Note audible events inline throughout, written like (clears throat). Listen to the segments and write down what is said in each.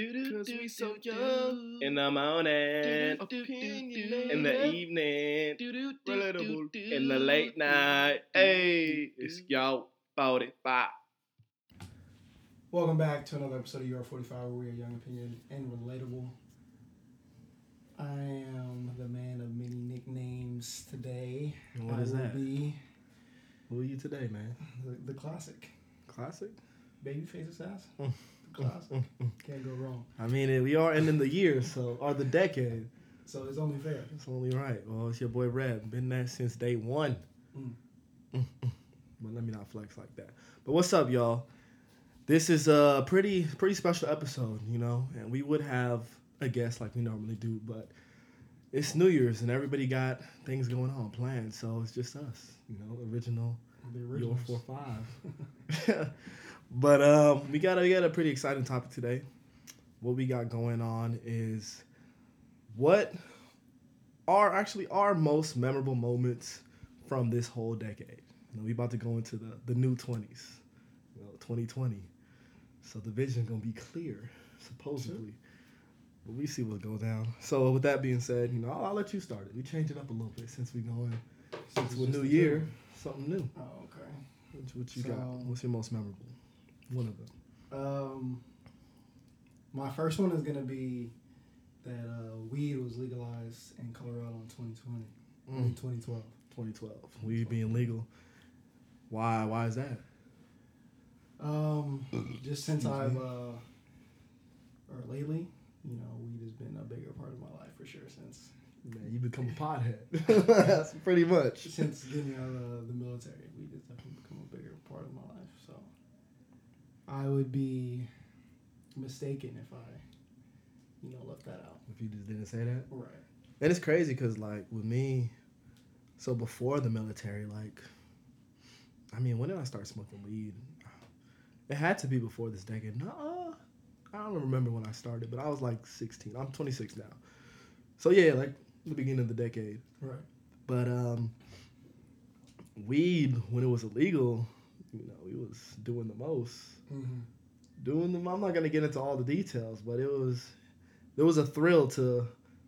Cause we so young in the morning, in the evening, relatable in the late night. Hey, it's y'all 45. Welcome back to another episode of Your 45 where we are young, opinion, and relatable. I am the man of many nicknames today. And what I is that? Be Who are you today, man? the, the classic. Classic. Babyface assassin. (laughs) Classic. (laughs) Can't go wrong. I mean, we are ending the year, so or the decade. So it's only fair. It's only right. Well, it's your boy Red. Been there since day one. Mm. (laughs) But let me not flex like that. But what's up, y'all? This is a pretty pretty special episode, you know, and we would have a guest like we normally do, but it's New Year's and everybody got things going on planned, so it's just us, you know, original The Your originals. four five. (laughs) (laughs) but um, we got a, we got a pretty exciting topic today. What we got going on is what are actually our most memorable moments from this whole decade. You know, we about to go into the the new twenties, you know, twenty twenty. So the vision gonna be clear, supposedly. But we see what goes down. So with that being said, you know, I'll, I'll let you start it. We change it up a little bit since we going Since into a new year, two. something new. Oh, okay. What, what you got? What's your most memorable? One of them. Um, my first one is gonna be that uh, weed was legalized in Colorado in 2020, in 2012. 2012. Weed being legal. Why? Why is that? Um, just since I've uh, or lately, you know, weed has been a bigger part of my life for sure since Man, you become a pothead. (laughs) That's pretty much. since getting out of the military. Weed has definitely become a bigger part of my life. So I would be mistaken if I, you know, left that out. If you just didn't say that. Right. And it's crazy because, like, with me, so before the military, like, I mean, when did I start smoking weed? It had to be before this decade. No, I don't remember when I started, but I was like 16. I'm 26 now. So, yeah, like the beginning of the decade. Right. But um, weed when it was illegal, you know, we was doing the most. Mm-hmm. Doing them. I'm not gonna get into all the details, but it was there was a thrill to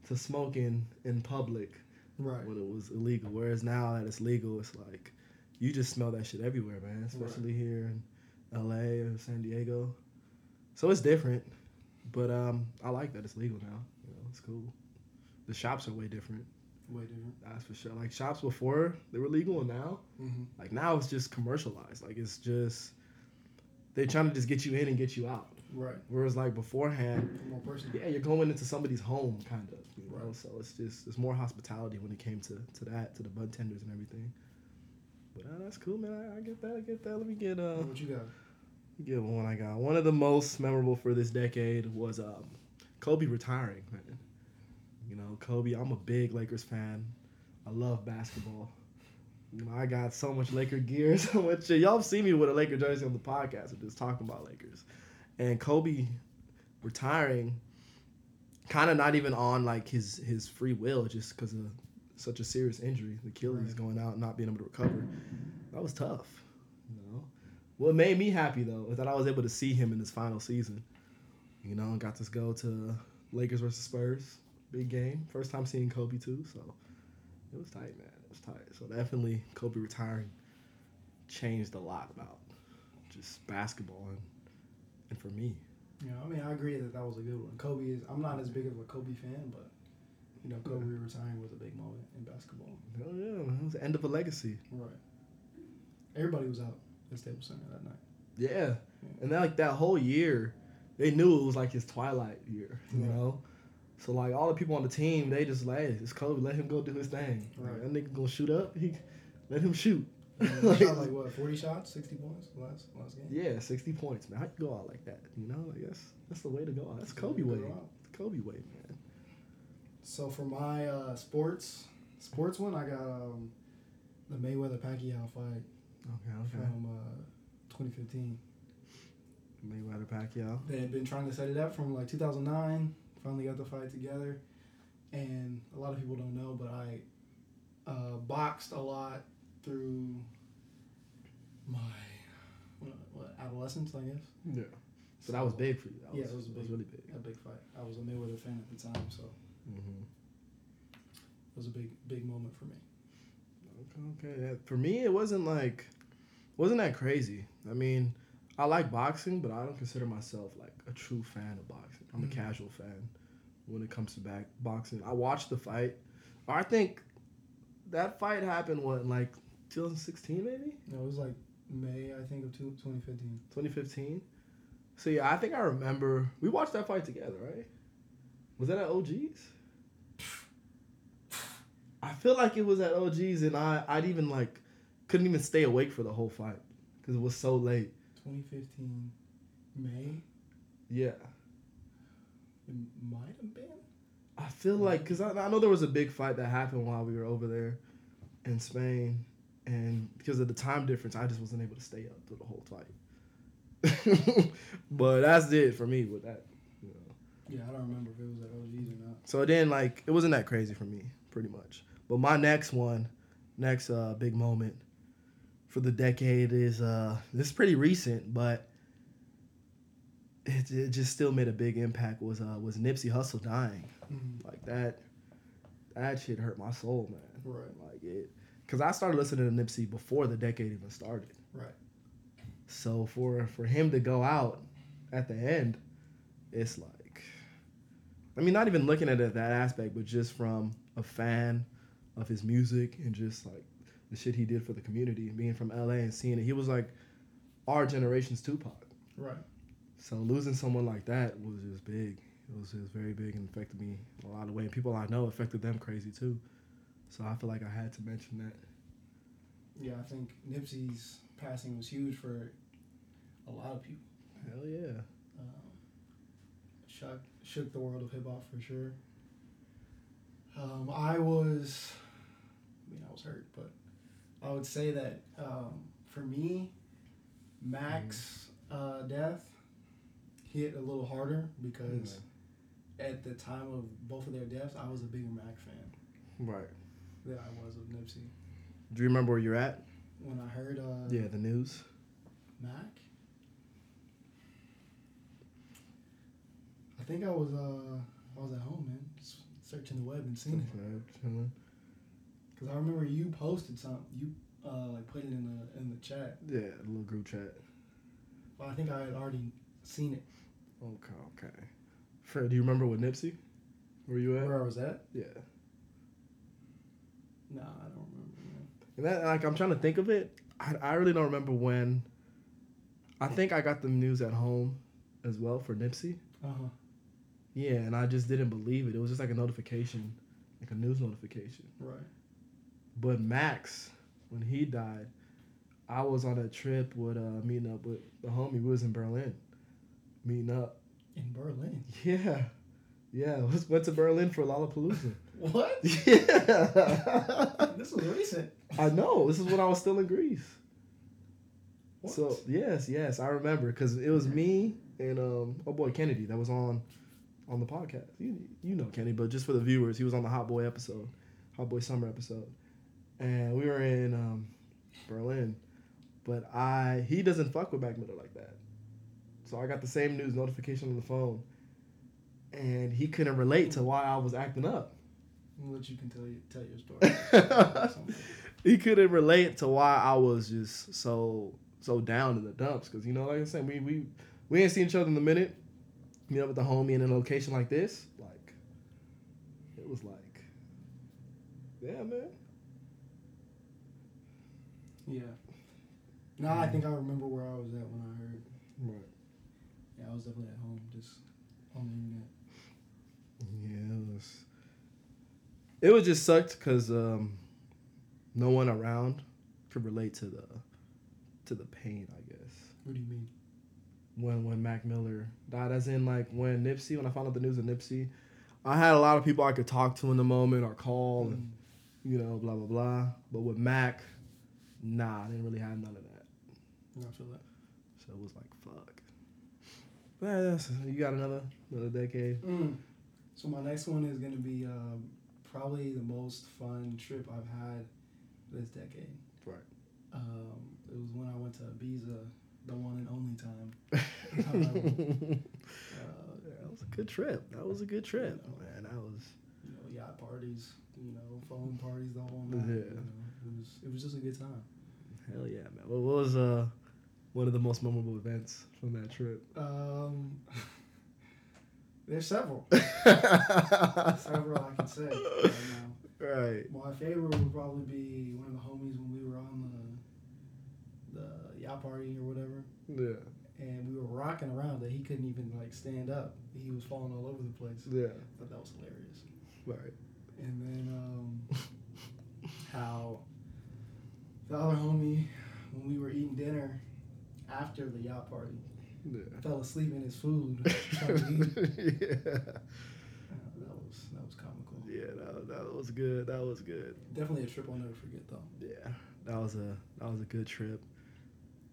to smoking in public Right. when it was illegal. Whereas now that it's legal, it's like you just smell that shit everywhere, man. Especially here in L.A. or San Diego. So it's different, but um, I like that it's legal now. You know, it's cool. The shops are way different. Way different. That's for sure. Like shops before they were legal, and now Mm-hmm. like now it's just commercialized. Like it's just they're trying to just get you in and get you out. Right. Whereas like beforehand, More personal. yeah, you're going into somebody's home, kind of. You know, Right. so it's just it's more hospitality when it came to to that to the bud tenders and everything. But uh, that's cool, man. I, I get that. I get that. Let me get uh What you got? Get one I got. One of the most memorable for this decade was um Kobe retiring, man. You know, Kobe. I'm a big Lakers fan. I love basketball. You know, I got so much Laker gear. (laughs) So much. Y'all see me with a Laker jersey on the podcast. We're just talking about Lakers. And Kobe retiring, kind of not even on like his his free will, just because of such a serious injury, the Achilles Right. going out, not being able to recover. That was tough. You know, what made me happy though is that I was able to see him in his final season. You know, and got to go to Lakers versus Spurs, big game. First time seeing Kobe too, so it was tight, man. It was tight. So definitely Kobe retiring changed a lot about just basketball and and for me. Yeah, I mean, I agree that that was a good one. Kobe is. I'm not as big of a Kobe fan, but you know, Kobe retiring was a big moment in basketball. Hell yeah, man. it was the end of a legacy. Right. Everybody was out at Staples Center that night. Yeah, and then like that whole year, they knew it was like his twilight year, you Right. know. So like all the people on the team, they just like, hey, it's Kobe, let him go do his thing. Like, Right. that nigga gonna shoot up, he let him shoot. He (laughs) shot like what, 40 shots, 60 points last last game. Yeah, sixty points, man. How you go out like that? You know, like that's that's the way to go out. That's Kobe way way. Kobe way, man. So for my uh, sports sports one, I got um, the Mayweather Pacquiao fight Okay, okay. from uh, 2015. Mayweather Pacquiao. They had been trying to set it up from like 2009. Finally got the fight together, and a lot of people don't know, but I uh, boxed a lot through my what, what adolescence, I guess. Yeah. So that was big for you. That Yeah, was, it was big. really big. A big fight. I was a Mayweather fan at the time, so Mm-hmm. it was a big, big moment for me. Okay. For me, it wasn't like, wasn't that crazy. I mean, I like boxing, but I don't consider myself like a true fan of boxing. I'm Mhm. a casual fan when it comes to back boxing. I watched the fight. I think that fight happened what like 2016 maybe No, it was like May, I think, of two, 2015. 2015. So yeah, I think I remember we watched that fight together, right? Was that at OG's? I feel like it was at OG's, and I I'd even like couldn't even stay awake for the whole fight because it was so late. 2015 May. Yeah, It might have been. I feel like because I, I know there was a big fight that happened while we were over there in Spain, and because of the time difference, I just wasn't able to stay up through the whole fight. (laughs) but that's it for me with that. You know. Yeah, I don't remember if it was at OG's or not. So then, like, it wasn't that crazy for me, pretty much. But my next one, next uh, big moment for the decade is uh, this is pretty recent, but it, it just still made a big impact. Was uh, was Nipsey Hussle dying? Mhm. Like that, that shit hurt my soul, man. Right. Like it, because I started listening to Nipsey before the decade even started. Right. So for for him to go out at the end, it's like, I mean, not even looking at it that aspect, but just from a fan of his music and just like the shit he did for the community, and being from LA and seeing it, he was like our generation's Tupac. Right. So losing someone like that was just big. It was just very big and affected me a lot of way. And people I know affected them crazy too. So I feel like I had to mention that. Yeah, I think Nipsey's passing was huge for a lot of people. Hell yeah. Um, shook shook the world of hip hop for sure. Um, I was, I mean, I was hurt, but I would say that um, for me, Mac's uh, death hit a little harder because at the time of both of their deaths, I was a bigger Mac fan Right. than I was of Nipsey. Do you remember where you're at? When I heard uh, Yeah, the news. Mac, I think I was uh, I was at home, man, just searching the web and seeing it. Chilling. Cause I remember you posted something. You uh, like put it in the in the chat. Yeah, a little group chat. But I think I had already seen it. Okay, okay. Fred, do you remember what Nipsey? Where you at? Where I was at? Yeah. No, I don't remember. Man. And that, like, I'm trying to think of it. I, I really don't remember when. I think I got the news at home as well for Nipsey. Uh huh. Yeah, and I just didn't believe it. It was just like a notification, like a news notification. Right. But Max, when he died, I was on a trip with uh, meeting up with the homie. We was in Berlin, meeting up. In Berlin. Yeah, yeah. (laughs) Was, went to Berlin for Lollapalooza. (laughs) What? (laughs) yeah. this was recent. I know. This is when I was still in Greece. What? So yes, yes, I remember because it was me and um, oh boy Kennedy that was on on the podcast. You you know Kenny, but just for the viewers, he was on the Hot Boy episode, Hot Boy Summer episode, and we were in um, Berlin. But I he doesn't fuck with Mac Miller like that, so I got the same news notification on the phone, and he couldn't relate to why I was acting up. I'll let you can tell you tell your story. (laughs) He couldn't relate to why I was just so so down in the dumps because you know, like I said, we we we ain't seen each other in a minute. Meet up with the homie in a location like this, like it was like, yeah, man. Yeah. No, I think I remember where I was at when I heard. Right. Yeah, I was definitely at home, just on the internet. Yeah, it was. It was just sucked because um, no one around could relate to the to the pain. I guess. What do you mean? when when Mac Miller died, as in like when Nipsey, when I found out the news of Nipsey, I had a lot of people I could talk to in the moment or call and you know blah blah blah. But with Mac, nah, I didn't really have none of that. I feel that. So it was like fuck. But yeah, that's, you got another another decade. Mm. So my next one is gonna be um, probably the most fun trip I've had this decade. Right. Um, it was when I went to Ibiza the one and only time. (laughs) Um, uh, that was a good trip. That was a good trip, You know. man. That was you know, yacht parties, you know, phone parties, the whole night. Yeah. You know, it was it was just a good time. Hell yeah, man. What what was uh one of the most memorable events from that trip? Um, (laughs) there's several, (laughs) several I can say. Right now. right. My favorite would probably be one of the homies when we were on the the yacht party or whatever, Yeah. and we were rocking around that he couldn't even like stand up. He was falling all over the place. Yeah. But that was hilarious. Right. And then um, how the other homie, when we were eating dinner after the yacht party, Yeah. fell asleep in his food. (laughs) trying to eat. yeah. Uh, that was that was comical. Yeah, that, that was good. That was good. Definitely a trip I'll never forget though. Yeah, that was a that was a good trip.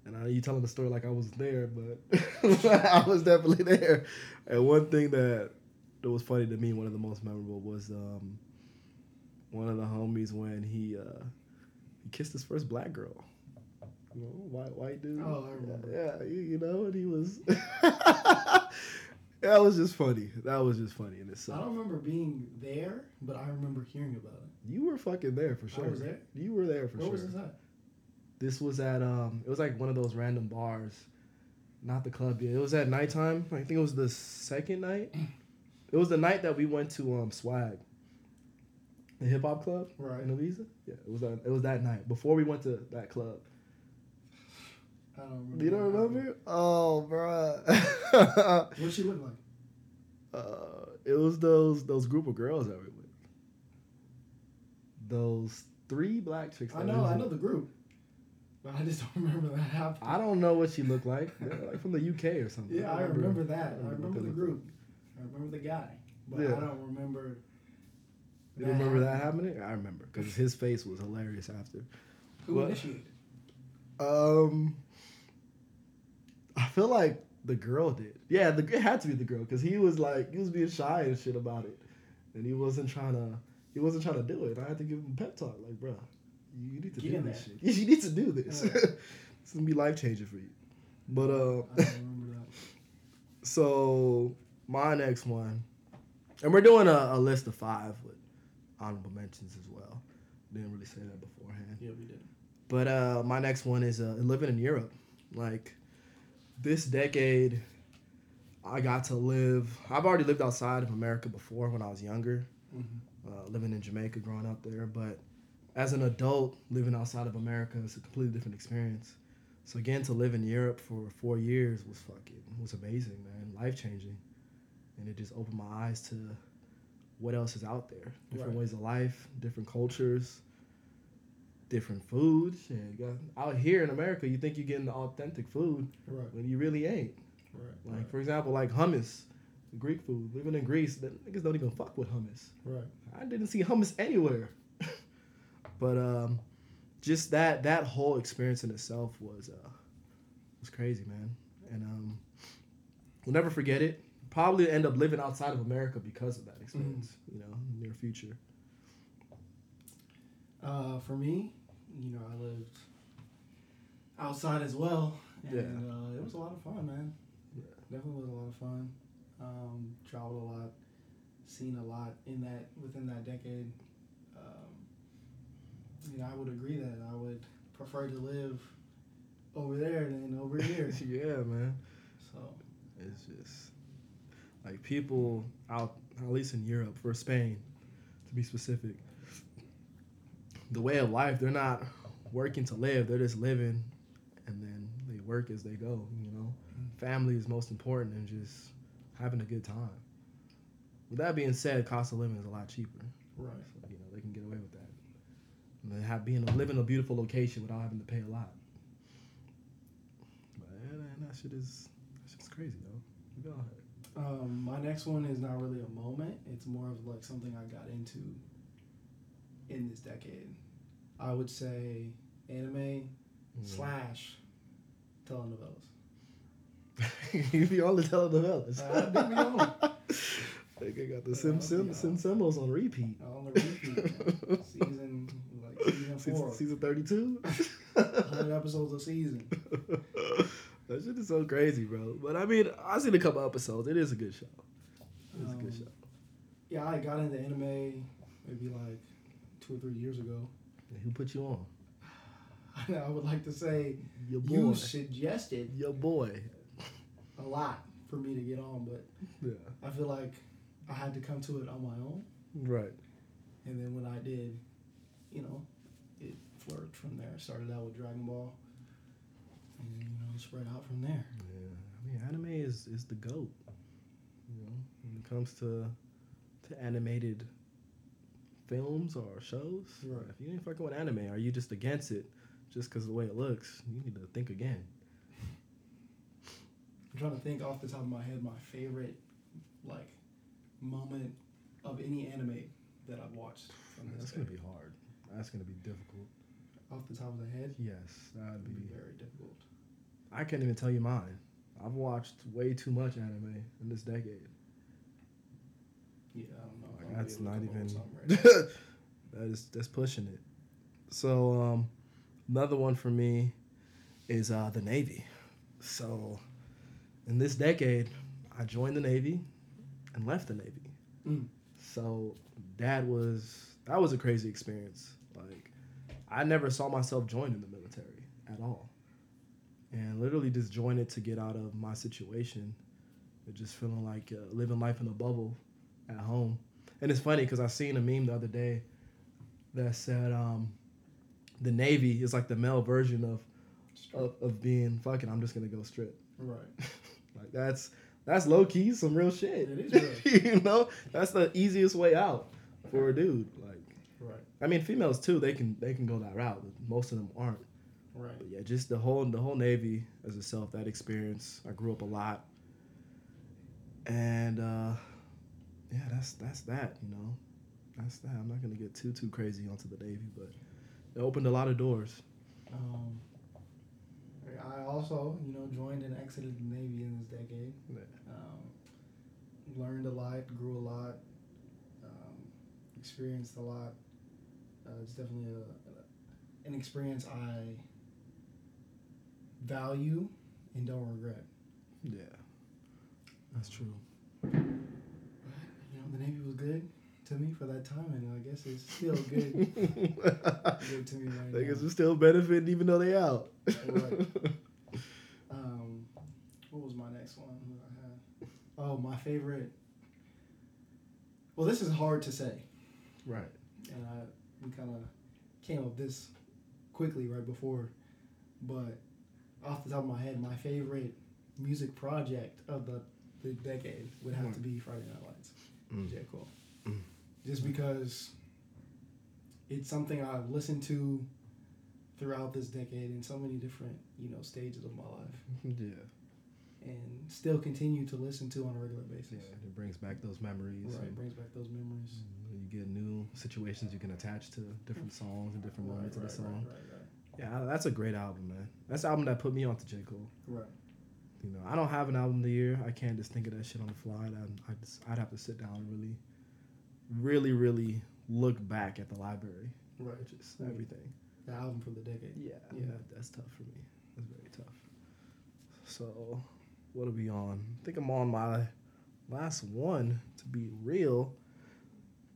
And I, you telling the story like I was there, but (laughs) I was definitely there. And one thing that that was funny to me, one of the most memorable, was um, one of the homies when he uh, he kissed his first black girl. You know, white white dude. Oh, I remember. Yeah, you, you know, and he was. (laughs) that was just funny. That was just funny in I don't remember being there, but I remember hearing about it. You were fucking there for sure. I was there? You were there for Where sure. was this at? This was at um, it was like one of those random bars, not the club yet. It was at nighttime. I think it was the second night. (clears throat) It was the night that we went to um Swag, the hip hop club Right. in Ibiza. Yeah, it was that. It was that night before we went to that club. I don't remember. You don't remember? Oh, bruh. (laughs) What'd she look like? uh, it was those those group of girls that we with. Those three black chicks. I know, I know the group, but I just don't (laughs) remember that happening. I don't know what she looked like. Like from the UK or something. Yeah, I remember that. I I remember remember the they look group. I remember the guy, but Yeah. I don't remember. You remember that happening? I remember because his face was hilarious after. Who initiated? Um, I feel like the girl did. Yeah, the it had to be the girl because he was like he was being shy and shit about it, and he wasn't trying to he wasn't trying to do it. I had to give him a pep talk, like, bro, you need to Get do this there. shit. You need to do this. Yeah. (laughs) it's gonna be life changing for you. But uh, I don't remember that. (laughs) so my next one, and we're doing a, a list of five with honorable mentions as well. Didn't really say that beforehand. Yeah, we did. But uh, my next one is uh, living in Europe. Like this decade, I got to live. I've already lived outside of America before when I was younger, Mm-hmm. uh, living in Jamaica, growing up there. But as an adult, living outside of America is a completely different experience. So again, to live in Europe for four years was fucking was amazing, man, life changing, and it just opened my eyes to what else is out there, different Right. ways of life, different cultures, different foods. Got, out here in America, you think you're getting the authentic food Right, when you really ain't. right, Like for example, like hummus, Greek food. Living in Greece, the niggas don't even fuck with hummus. right. I didn't see hummus anywhere. (laughs) but um, just that that whole experience in itself was uh, was crazy, man. And um, we'll never forget it. Probably end up living outside of America because of that experience. You know, near future. Uh, for me, you know, I lived outside as well, and Yeah. uh, it was a lot of fun, man. Yeah. Definitely was a lot of fun. Um, traveled a lot, seen a lot in that within that decade. Um, you know, I would agree that I would prefer to live over there than over here. (laughs) yeah, man. so It's just like people out, at least in Europe, for Spain, to be specific. The way of life, they're not working to live; they're just living, and then they work as they go. You know, mm. family is most important, and just having a good time. With that being said, cost of living is a lot cheaper, right, so you know they can get away with that. And they have being live in a beautiful location without having to pay a lot. But yeah, man, that shit is that shit's crazy, though. Go ahead. Um, my next one is not really a moment. It's more of like something I got into in this decade. I would say anime slash telenovelas. (laughs) you be on the telenovelas. I do be on (laughs) 'em. Nigga got the Sim Sim Sim on. Symbols on repeat. On the repeat, season like season (laughs) Season, season 32? hundred episodes a season. That shit is so crazy, bro. But I mean, I've seen a couple episodes. It is a good show. It is a good Um, show. Yeah, I got into anime maybe like two or three years ago. Who put you on? (laughs) I would like to say Your boy. you suggested Your boy. a lot for me to get on, but Yeah. I feel like I had to come to it on my own. Right. And then when I did, you know, it flourished from there. I started out with Dragon Ball, and you know, spread out from there. Yeah. I mean, anime is is the goat. You know, when it comes to to animated films or shows. Right. If you ain't fucking with anime, are you just against it just because of the way it looks? You need to think again. I'm trying to think off the top of my head my favorite like moment of any anime that I've watched from That's gonna be hard. That's gonna be difficult. off the top of the head. Yes, that'd be be. very difficult. I can't even tell you mine. I've watched way too much anime in this decade. Yeah, I don't know. Like, that's be able to not come up with even. right (laughs) that is that's pushing it. So um, another one for me is uh, the Navy. So in this decade, I joined the Navy and left the Navy. Mm. So that was that was a crazy experience. Like I never saw myself joining the military at all, and literally just joined it to get out of my situation, just feeling like uh, living life in a bubble at home. And it's funny because I seen a meme the other day that said um, the Navy is like the male version of, of of being fucking. I'm just gonna go strip. Right. (laughs) Like that's that's low key some real shit. It is (laughs) you know, that's the easiest way out for a dude. Like, Right. I mean, females too. They can they can go that route. But most of them aren't. Right. But yeah, just the whole the whole Navy as itself. That experience. I grew up a lot, and uh, yeah, that's that's that. You know, that's that. I'm not gonna get too too crazy onto the Navy, but it opened a lot of doors. Um, I also, you know, joined and exited the Navy in this decade. Yeah. Um, learned a lot, grew a lot, um, experienced a lot. Uh, it's definitely a, an experience I value and don't regret. Yeah, that's true. But, you know, the Navy was good to me for that time, and I guess it's still good, (laughs) good to me right Niggas now. are still benefiting even though they out. Right. (laughs) Um, what was my next one? I? Oh, my favorite. Well, this is hard to say, right. and I we kind of came up this quickly right before, but off the top of my head, my favorite music project of the, the decade would have to be Friday Night Lights. Mm. J. Cole. Mm. Just because it's something I've listened to throughout this decade in so many different, you know, stages of my life (laughs) Yeah. and still continue to listen to on a regular basis. Yeah. It brings back those memories. Right, and brings back those memories. You get new situations you can attach to different (laughs) songs and different Right, moments right, of the right, song. right, Yeah, that's a great album, man. That's the album that put me onto J. Cole. right, You know, I don't have an album of the year. I can't just think of that shit on the fly. I, I just, I'd have to sit down and really, really, really look back at the library, right, just everything. The album for the decade. Yeah, Yeah. that's tough for me. That's very tough. So, what are we on? I think I'm on my last one to be real.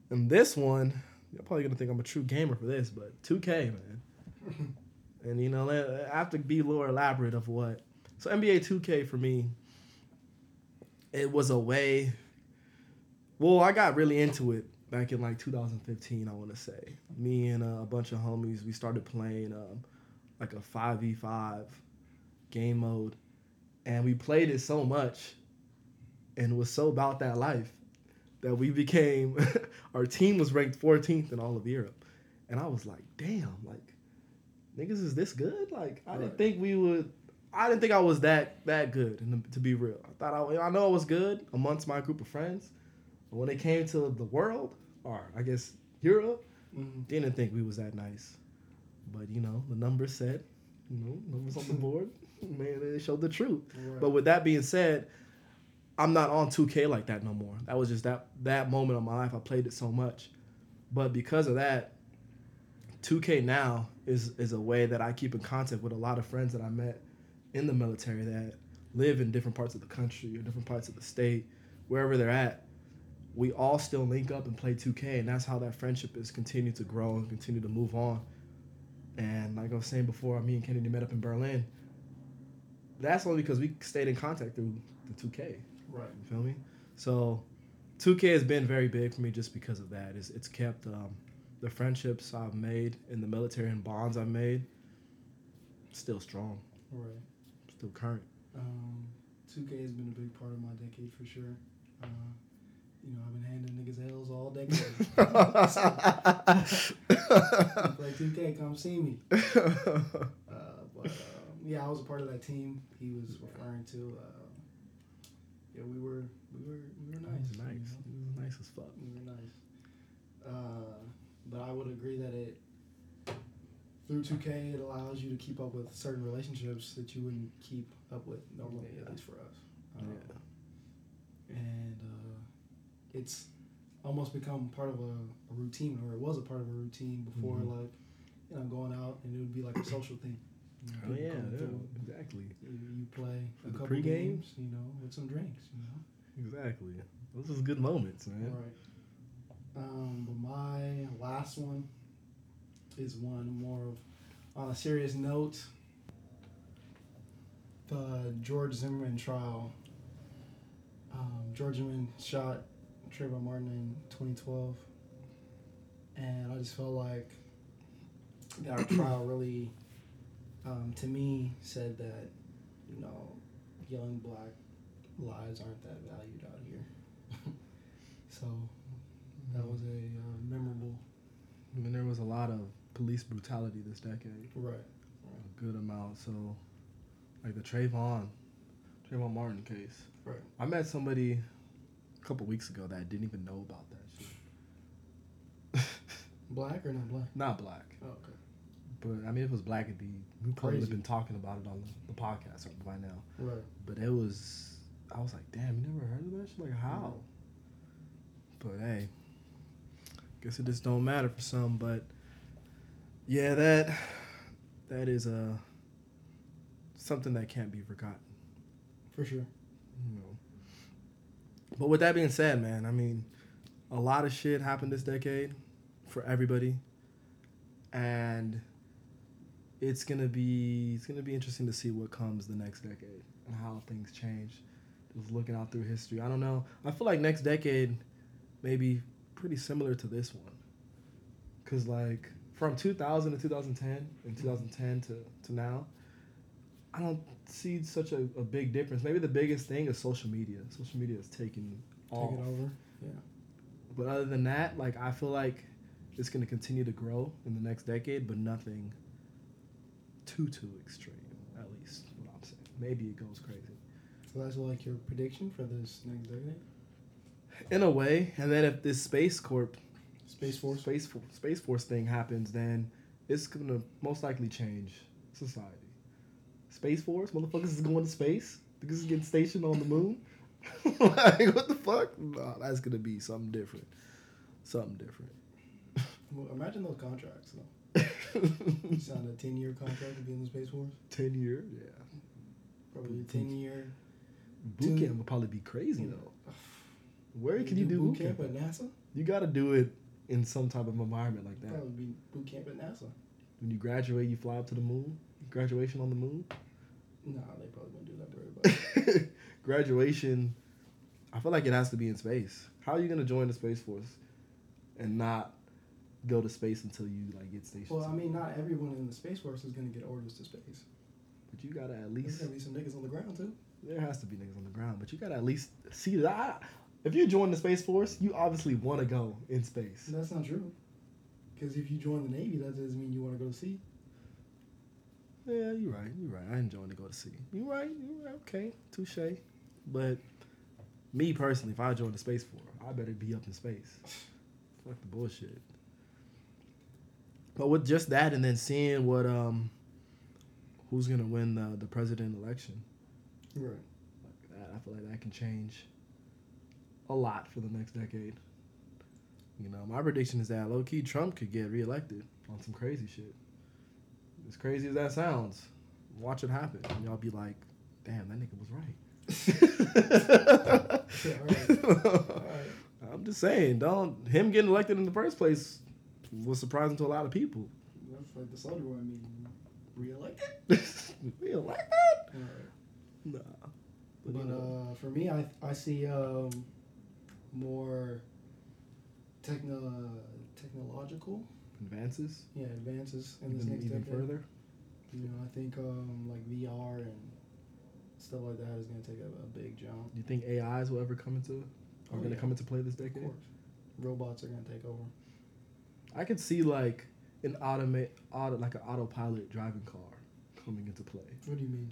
And this one, you're probably gonna think I'm a true gamer for this, but 2K, man. (laughs) and you know, I have to be little elaborate of what. So NBA 2K for me, it was a way. Well, I got really into it back in like 2015. I want to say me and uh, a bunch of homies we started playing um, like a 5v5 game mode, and we played it so much, and was so about that life that we became. (laughs) our team was ranked 14th in all of Europe, and I was like, damn, like niggas is this good? Like I didn't think we would. I didn't think I was that that good. And to be real, I thought I, I know I was good amongst my group of friends, but when it came to the world, or I guess Europe, Mhm. didn't think we was that nice. But you know, the numbers said, you know, numbers on the (laughs) board, man, they showed the truth. Right. But with that being said, I'm not on 2K like that no more. That was just that that moment of my life. I played it so much, but because of that, 2K now is is a way that I keep in contact with a lot of friends that I met in the military that live in different parts of the country or different parts of the state, wherever they're at, we all still link up and play 2K, and that's how that friendship is continued to grow and continue to move on. And like I was saying before, me and Kennedy met up in Berlin. That's only because we stayed in contact through the 2K. Right. You feel me? So, 2K has been very big for me just because of that. It's, it's kept um, the friendships I've made in the military and bonds I've made still strong, Right. still current. Um, 2K has been a big part of my decade for sure. Uh, you know, I've been handing niggas L's all decade. play 2K, come see me. (laughs) Uh, but um, yeah, I was a part of that team he was referring to. Uh, yeah, we were we were we were nice. Nice. you was nice as fuck. We were nice. Uh, but I would agree that it through 2K it allows you to keep up with certain relationships that you wouldn't keep up with normally, Yeah. at least for us. Um, Yeah. and uh, it's almost become part of a, a routine, or it was a part of a routine before, Mhm. like you know, going out and it would be like a social thing. You know, Oh yeah, yeah, exactly, You, you play For a couple pregame? games, you know, with some drinks, you know. exactly. Those was good moments, man. Right. Um, but my last one is one more of on a serious note. The George Zimmerman trial. Um, George Zimmerman shot Trayvon Martin in 2012, and I just felt like that trial really, um, to me, said that you know, young black lives aren't that valued out here. (laughs) so that was a uh, memorable. I mean, there was a lot of police brutality this decade. Right. a good amount. So, like the Trayvon, Trayvon Martin case. Right. I met somebody a couple weeks ago that didn't even know about that shit. (laughs) Black or not black? Not black, Oh, okay. but I mean, if it was black, it'd be we probably would have been talking about it on the, the podcast by now. Right. But it was, I was like, damn, you never heard of that shit? Like how? But hey, guess it just don't matter for some. But yeah, that that is a something that can't be forgotten. For sure. you know. But with that being said, man, I mean, a lot of shit happened this decade for everybody, and it's gonna be it's gonna be interesting to see what comes the next decade and how things change. Just looking out through history, I don't know. I feel like next decade may be pretty similar to this one, cause like from 2000 to 2010 and 2010 to to now, I don't see such a, a big difference. Maybe the biggest thing is social media. Social media is taking off. Take it over. Yeah. But other than that, like I feel like it's gonna continue to grow in the next decade, but nothing too too extreme. At least what I'm saying. Maybe it goes crazy. So that's like your prediction for this next decade. In a way, and then if this space corp Space Force. space Force, space force thing happens, then it's gonna most likely change society. Space Force, motherfuckers is going to space. Niggas is getting stationed on the moon. (laughs) like what the fuck? Nah, that's gonna be something different. Something different. Well, imagine those contracts though. (laughs) You signed a ten year contract to be in the Space Force. Ten year, yeah. Probably a Boot ten year. Boot camp would probably be crazy though. Where can you do boot camp? at NASA? You got to do it in some type of environment like that. Probably be boot camp at NASA. When you graduate, you fly up to the moon. Graduation on the moon. Nah, they probably wouldn't do that for everybody. (laughs) Graduation, I feel like it has to be in space. How are you gonna join the space force and not go to space until you like get stationed? well, I mean, not everyone in the Space Force is gonna get orders to space. but you gotta at least. There's gonna be some niggas on the ground too. there has to be niggas on the ground. But you gotta at least see that. If you join the space force, you obviously want to go in space. That's not true. Because if you join the Navy, that doesn't mean you want to go to sea. Yeah, you're right. You're right. I enjoy to go to sea. You're right. You're right. Okay, touche. But me personally, if I join the space force, I better be up in space. (sighs) Fuck the bullshit. But with just that, and then seeing what um, who's gonna win the the president election, Right. like that, I feel like that can change a lot for the next decade. You know, my prediction is that low key Trump could get reelected on some crazy shit. As crazy as that sounds, watch it happen, and y'all be like, "Damn, that nigga was right." Yeah, right. (laughs) Right. I'm just saying, don't him getting elected in the first place was surprising to a lot of people. That's like the Soldier Boy. I mean, re-elected. (laughs) we elected? All right. Nah. But, But you know, uh, for me, I I see um, more techno technological advances yeah advances in this even, next even decade. further. You know, I think um, like VR and stuff like that is gonna take a, a big jump. Do you think AIs will ever come into are Oh, going to yeah. come into play this Of decade? course, robots are gonna take over. I could see like an automate auto like an autopilot driving car coming into play. What do you mean?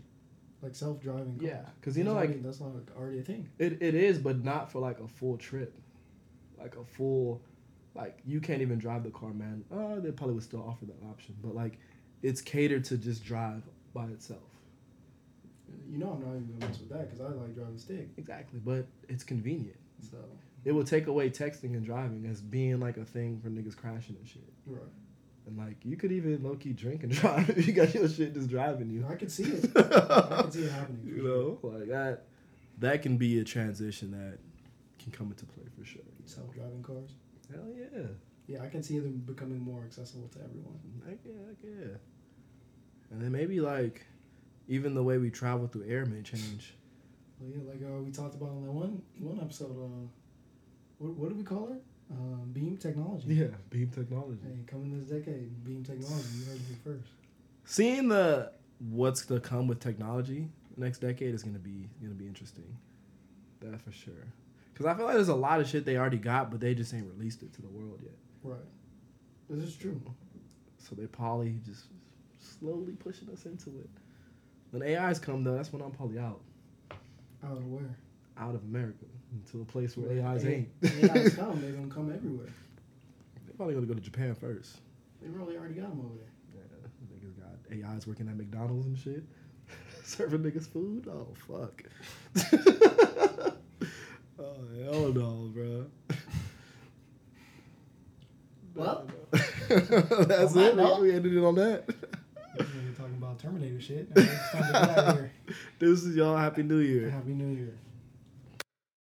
Like self-driving? Cars? Yeah, because you know like already, that's not already a thing. It, it is, but not for like a full trip. Like a full, like you can't even drive the car, man. Uh, they probably would still offer that option, but like it's catered to just drive by itself. You know, I'm not even gonna mess with that because I like driving stick. Exactly, but it's convenient. So It will take away texting and driving as being like a thing for niggas crashing and shit. right, And like you could even low key drink and (laughs) drive if you got your shit just driving you. I can see it. I can see it happening. for (laughs) you sure. know, like that. That can be a transition that can come into play for sure. Self-driving cars. Hell yeah. Yeah, I can see them becoming more accessible to everyone. Heck yeah, heck yeah. And then maybe like even the way we travel through air may change. Well, yeah, like uh, we talked about in that one one episode. Uh, what, what do we call it? Um, beam technology. Yeah, beam technology. Hey, coming this decade, beam technology. You heard it first. Seeing the what's to come with technology next decade is gonna be gonna be interesting. That for sure. Cause I feel like there's a lot of shit they already got, but they just ain't released it to the world yet. Right. This is true. So they probably just slowly pushing us into it. When AIs come though, that's when I'm probably out. Out of where? Out of America. Into a place where Well, AIs A- ain't. AIs come. They're gonna come everywhere. They're probably gonna go to Japan first. They really already got them over there. Yeah, niggas got AIs working at McDonald's and shit. (laughs) Serving niggas food? Oh, fuck. (laughs) oh, hell no, bro. (laughs) Well, that's it. note- We ended it on that. We're talking about Terminator shit. Now It's time to get out of here. Deuces, y'all. Happy New Year. Happy New Year.